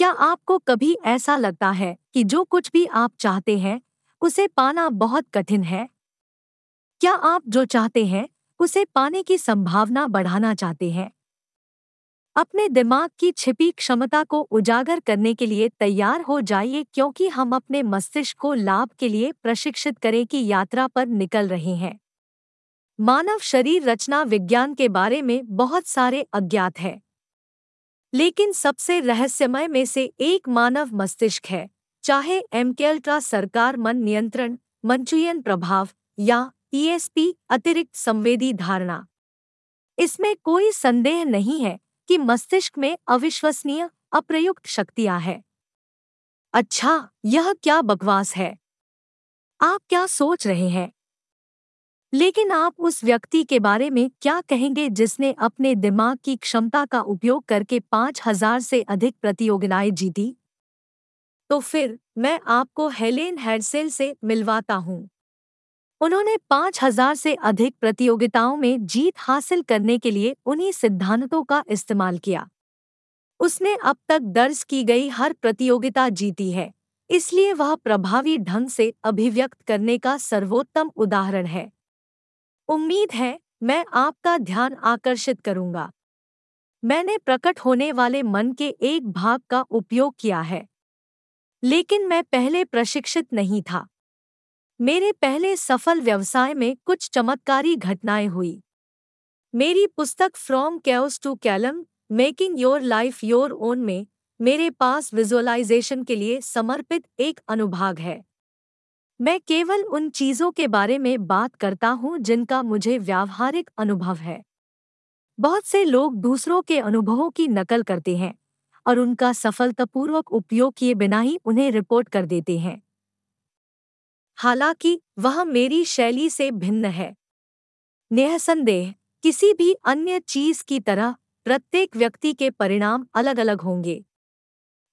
क्या आपको कभी ऐसा लगता है कि जो कुछ भी आप चाहते हैं, उसे पाना बहुत कठिन है? क्या आप जो चाहते हैं, उसे पाने की संभावना बढ़ाना चाहते हैं? अपने दिमाग की छिपी क्षमता को उजागर करने के लिए तैयार हो जाइए क्योंकि हम अपने मस्तिष्क को लाभ के लिए प्रशिक्षित करें की यात्रा पर निकल रहे हैं। मानव शरीर रचना विज्ञान के बारे में बहुत सारे अज्ञात है। लेकिन सबसे रहस्यमय में से एक मानव मस्तिष्क है, चाहे एमकेल्ट्रा सरकार मन नियंत्रण मंचुयन प्रभाव, या ईएसपी अतिरिक्त संवेदी धारणा। इसमें कोई संदेह नहीं है कि मस्तिष्क में अविश्वसनीय, अप्रयुक्त शक्तियाँ हैं। अच्छा यह क्या बकवास है? आप क्या सोच रहे हैं? लेकिन आप उस व्यक्ति के बारे में क्या कहेंगे जिसने अपने दिमाग की क्षमता का उपयोग करके पाँच हज़ार से अधिक प्रतियोगिताएँ जीती? तो फिर, मैं आपको हेलेन हेडसेल से मिलवाता हूँ। उन्होंने पाँच हज़ार से अधिक प्रतियोगिताओं में जीत हासिल करने के लिए उन्हीं सिद्धांतों का इस्तेमाल किया। उसने अब तक दर्ज की गई हर प्रतियोगिता जीती है, इसलिए वह प्रभावी ढंग से अभिव्यक्त करने का सर्वोत्तम उदाहरण है। उम्मीद है, मैं आपका ध्यान आकर्षित करूँगा। मैंने प्रकट होने वाले मन के एक भाग का उपयोग किया है। लेकिन मैं पहले प्रशिक्षित नहीं था। मेरे पहले सफल व्यवसाय में कुछ चमत्कारी घटनाएँ हुई। मेरी पुस्तक from chaos to calm making your life your own में मेरे पास विजुअलाइजेशन के लिए समर्पित एक अनुभाग है। मैं केवल उन चीज़ों के बारे में बात करता हूँ जिनका मुझे व्यावहारिक अनुभव है। बहुत से लोग दूसरों के अनुभवों की नकल करते हैं और उनका सफलतापूर्वक उपयोग किए बिना ही उन्हें रिपोर्ट कर देते हैं। हालाँकि, वह मेरी शैली से भिन्न है। निसंदेह किसी भी अन्य चीज़ की तरह प्रत्येक व्यक्ति के परिणाम अलग अलग होंगे।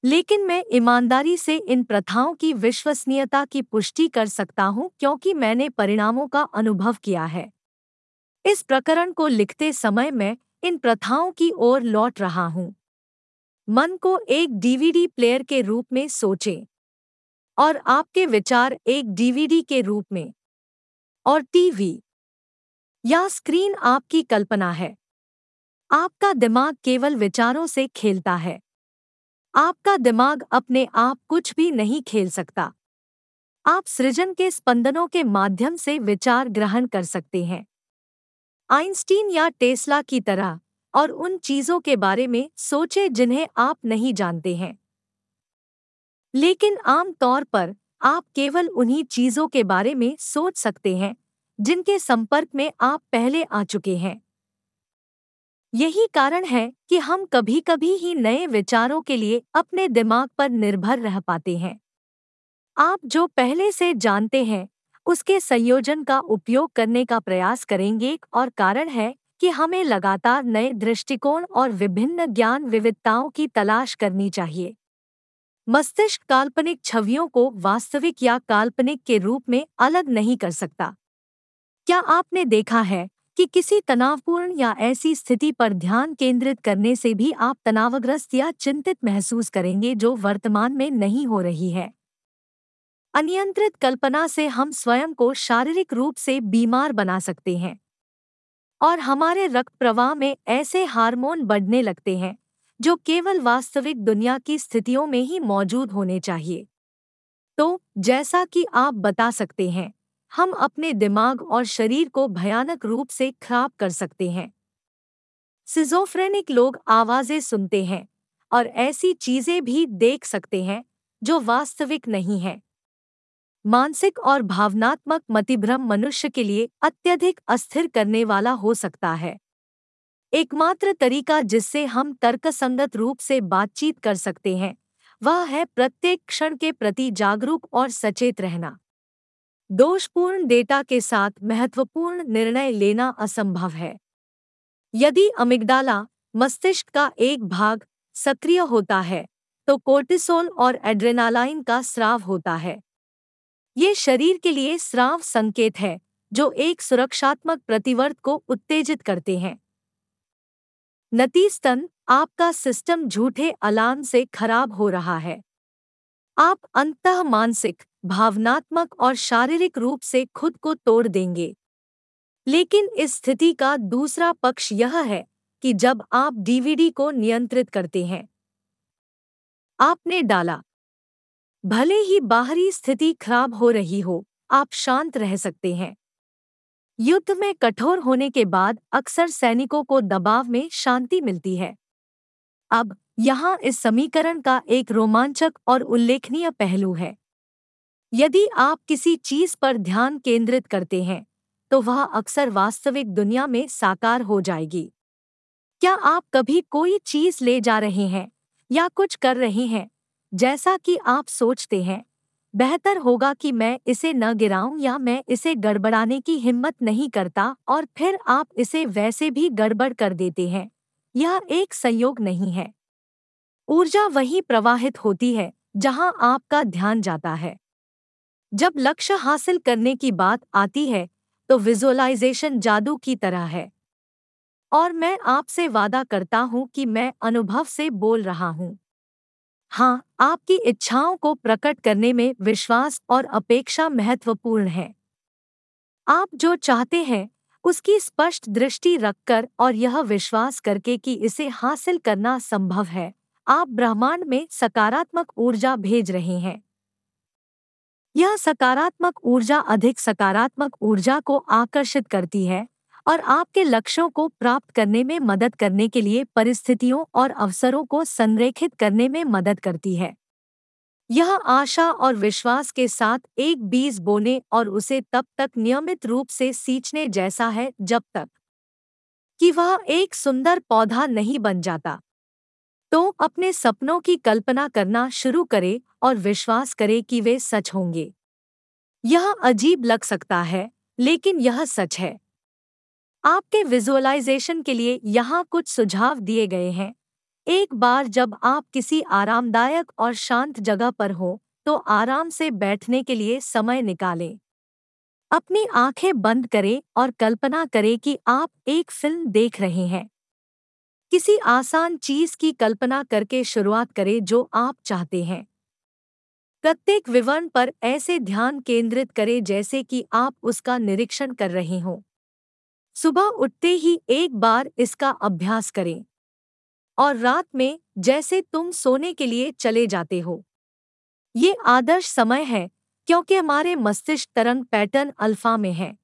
लेकिन मैं ईमानदारी से इन प्रथाओं की विश्वसनीयता की पुष्टि कर सकता हूँ क्योंकि मैंने परिणामों का अनुभव किया है। इस प्रकरण को लिखते समय मैं इन प्रथाओं की ओर लौट रहा हूँ। मन को एक डीवीडी प्लेयर के रूप में सोचें और आपके विचार एक डीवीडी के रूप में। और टीवी या स्क्रीन आपकी कल्पना है। आपका दिमाग केवल विचारों से खेलता है। आपका दिमाग अपने आप कुछ भी नहीं खेल सकता। आप सृजन के स्पंदनों के माध्यम से विचार ग्रहण कर सकते हैं। आइंस्टीन या टेस्ला की तरह, और उन चीज़ों के बारे में सोचे जिन्हें आप नहीं जानते हैं। लेकिन आम तौर पर, आप केवल उन्हीं चीज़ों के बारे में सोच सकते हैं, जिनके संपर्क में आप पहले आ चुके हैं। यही कारण है कि हम कभी कभी ही नए विचारों के लिए अपने दिमाग पर निर्भर रह पाते हैं। आप जो पहले से जानते हैं, उसके संयोजन का उपयोग करने का प्रयास करेंगे और कारण है कि हमें लगातार नए दृष्टिकोण और विभिन्न ज्ञान विविधताओं की तलाश करनी चाहिए। मस्तिष्क काल्पनिक छवियों को वास्तविक या काल्पनिक के रूप में अलग नहीं कर सकता। क्या आपने देखा है कि किसी तनावपूर्ण या ऐसी स्थिति पर ध्यान केंद्रित करने से भी आप तनावग्रस्त या चिंतित महसूस करेंगे जो वर्तमान में नहीं हो रही है। अनियंत्रित कल्पना से हम स्वयं को शारीरिक रूप से बीमार बना सकते हैं और हमारे रक्त प्रवाह में ऐसे हार्मोन बढ़ने लगते हैं जो केवल वास्तविक दुनिया की स्थितियों में ही मौजूद होने चाहिए। तो जैसा कि आप बता सकते हैं हम अपने दिमाग और शरीर को भयानक रूप से खराब कर सकते हैं। सिजोफ्रेनिक लोग आवाज़ें सुनते हैं और ऐसी चीज़ें भी देख सकते हैं जो वास्तविक नहीं है। मानसिक और भावनात्मक मतिभ्रम मनुष्य के लिए अत्यधिक अस्थिर करने वाला हो सकता है। एकमात्र तरीका जिससे हम तर्कसंगत रूप से बातचीत कर सकते हैं, वह है प्रत्येक क्षण के प्रति जागरूक और सचेत रहना। दोषपूर्ण डेटा के साथ महत्वपूर्ण निर्णय लेना असंभव है। यदि अमिगडाला मस्तिष्क का एक भाग सक्रिय होता है तो कोर्टिसोल और एड्रेनालाइन का स्राव होता है। ये शरीर के लिए स्राव संकेत है, जो एक सुरक्षात्मक प्रतिवर्त को उत्तेजित करते हैं। नतीजतन आपका सिस्टम झूठे अलार्म से खराब हो रहा है। आप अंत मानसिक भावनात्मक और शारीरिक रूप से खुद को तोड़ देंगे। लेकिन इस स्थिति का दूसरा पक्ष यह है कि जब आप डीवीडी को नियंत्रित करते हैं। आपने डाला, भले ही बाहरी स्थिति खराब हो रही हो, आप शांत रह सकते हैं। युद्ध में कठोर होने के बाद अक्सर सैनिकों को दबाव में शांति मिलती है। अब यहाँ इस समीकरण का एक रोमांचक और उल्लेखनीय पहलू है। यदि आप किसी चीज़ पर ध्यान केंद्रित करते हैं तो वह अक्सर वास्तविक दुनिया में साकार हो जाएगी। क्या आप कभी कोई चीज़ ले जा रहे हैं या कुछ कर रहे हैं, जैसा कि आप सोचते हैं? बेहतर होगा कि मैं इसे न गिराऊं या मैं इसे गड़बड़ाने की हिम्मत नहीं करता और फिर आप इसे वैसे भी गड़बड़ कर देते हैं। यह एक संयोग नहीं है। ऊर्जा वहीं प्रवाहित होती है, जहाँ आपका ध्यान जाता है। जब लक्ष्य हासिल करने की बात आती है तो विजुअलाइजेशन जादू की तरह है। और मैं आपसे वादा करता हूँ कि मैं अनुभव से बोल रहा हूँ। हाँ आपकी इच्छाओं को प्रकट करने में विश्वास और अपेक्षा महत्वपूर्ण है। आप जो चाहते हैं, उसकी स्पष्ट दृष्टि रखकर और यह विश्वास करके कि इसे हासिल करना संभव है। आप ब्रह्मांड में सकारात्मक ऊर्जा भेज रहे हैं। यह सकारात्मक ऊर्जा अधिक सकारात्मक ऊर्जा को आकर्षित करती है और आपके लक्ष्यों को प्राप्त करने में मदद करने के लिए परिस्थितियों और अवसरों को संरेखित करने में मदद करती है। यह आशा और विश्वास के साथ एक बीज बोने और उसे तब तक नियमित रूप से सींचने जैसा है जब तक कि वह एक सुंदर पौधा नहीं बन जाता। तो अपने सपनों की कल्पना करना शुरू करे और विश्वास करे कि वे सच होंगे। यह अजीब लग सकता है, लेकिन यह सच है। आपके विजुअलाइजेशन के लिए यहाँ कुछ सुझाव दिए गए हैं। एक बार जब आप किसी आरामदायक और शांत जगह पर हो तो आराम से बैठने के लिए समय निकालें। अपनी आँखें बंद करें और कल्पना करें कि आप एक फ़िल्म देख रहे हैं। किसी आसान चीज़ की कल्पना करके शुरुआत करें जो आप चाहते हैं। प्रत्येक विवरण पर ऐसे ध्यान केंद्रित करें जैसे कि आप उसका निरीक्षण कर रहे हों। सुबह उठते ही एक बार इसका अभ्यास करें। और रात में जैसे तुम सोने के लिए चले जाते हो। ये आदर्श समय है, क्योंकि हमारे मस्तिष्क तरंग पैटर्न अल्फ़ा में है।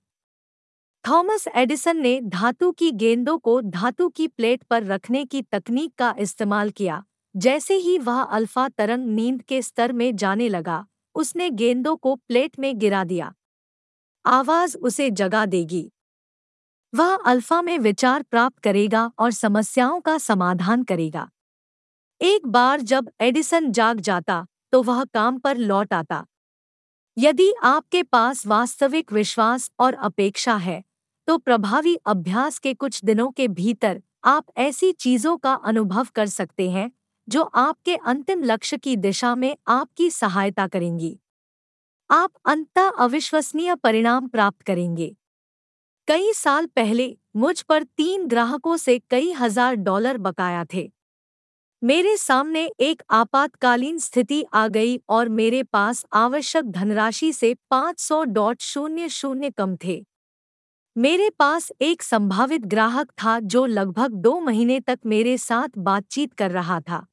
थॉमस एडिसन ने धातु की गेंदों को धातु की प्लेट पर रखने की तकनीक का इस्तेमाल किया, जैसे ही वह अल्फ़ा तरंग नींद के स्तर में जाने लगा, उसने गेंदों को प्लेट में गिरा दिया। आवाज़ उसे जगा देगी। वह अल्फ़ा में विचार प्राप्त करेगा और समस्याओं का समाधान करेगा। एक बार जब एडिसन जाग जाता तो वह काम पर लौट आता। यदि आपके पास वास्तविक विश्वास और अपेक्षा है तो प्रभावी अभ्यास के कुछ दिनों के भीतर आप ऐसी चीज़ों का अनुभव कर सकते हैं, जो आपके अंतिम लक्ष्य की दिशा में आपकी सहायता करेंगी। आप अंतः अविश्वसनीय परिणाम प्राप्त करेंगे। कई साल पहले मुझ पर तीन ग्राहकों से कई हज़ार डॉलर बकाया थे। मेरे सामने एक आपातकालीन स्थिति आ गई और मेरे पास आवश्यक धनराशि से पाँच सौ डॉट शून्य शून्य कम थे। मेरे पास एक संभावित ग्राहक था जो लगभग दो महीने तक मेरे साथ बातचीत कर रहा था।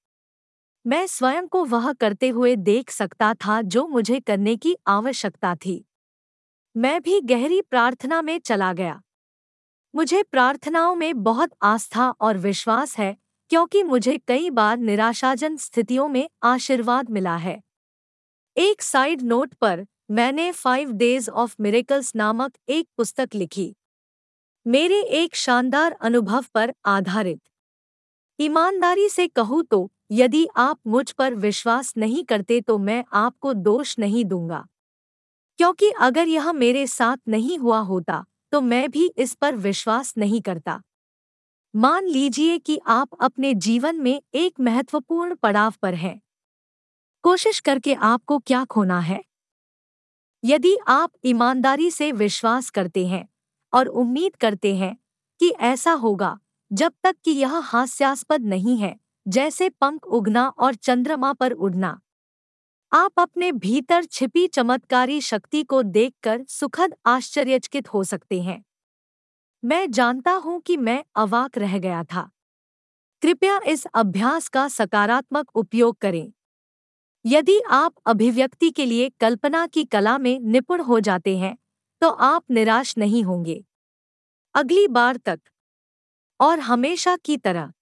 मैं स्वयं को वह करते हुए देख सकता था जो मुझे करने की आवश्यकता थी। मैं भी गहरी प्रार्थना में चला गया। मुझे प्रार्थनाओं में बहुत आस्था और विश्वास है, क्योंकि मुझे कई बार निराशाजन स्थितियों में आशीर्वाद मिला है। एक साइड नोट पर मैंने फाइव डेज़ ऑफ़ मिरेकल्स नामक एक पुस्तक लिखी। मेरे एक शानदार अनुभव पर आधारित। ईमानदारी से कहूँ तो यदि आप मुझ पर विश्वास नहीं करते तो मैं आपको दोष नहीं दूँगा। क्योंकि अगर यह मेरे साथ नहीं हुआ होता तो मैं भी इस पर विश्वास नहीं करता। मान लीजिए कि आप अपने जीवन में एक महत्वपूर्ण पड़ाव पर हैं। कोशिश करके आपको क्या खोना है? यदि आप ईमानदारी से विश्वास करते हैं और उम्मीद करते हैं कि ऐसा होगा, जब तक कि यह हास्यास्पद नहीं है, जैसे पंख उगना और चंद्रमा पर उड़ना। आप अपने भीतर छिपी चमत्कारी शक्ति को देखकर सुखद आश्चर्यचकित हो सकते हैं। मैं जानता हूँ कि मैं अवाक रह गया था। कृपया इस अभ्यास का सकारात्मक उपयोग करें। यदि आप अभिव्यक्ति के लिए कल्पना की कला में निपुण हो जाते हैं तो आप निराश नहीं होंगे। अगली बार तक। और हमेशा की तरह।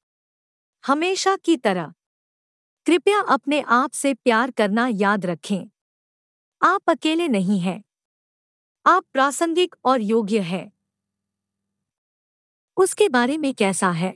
हमेशा की तरह। कृपया अपने आप से प्यार करना याद रखें। आप अकेले नहीं हैं। आप प्रासंगिक और योग्य हैं। उसके बारे में कैसा है?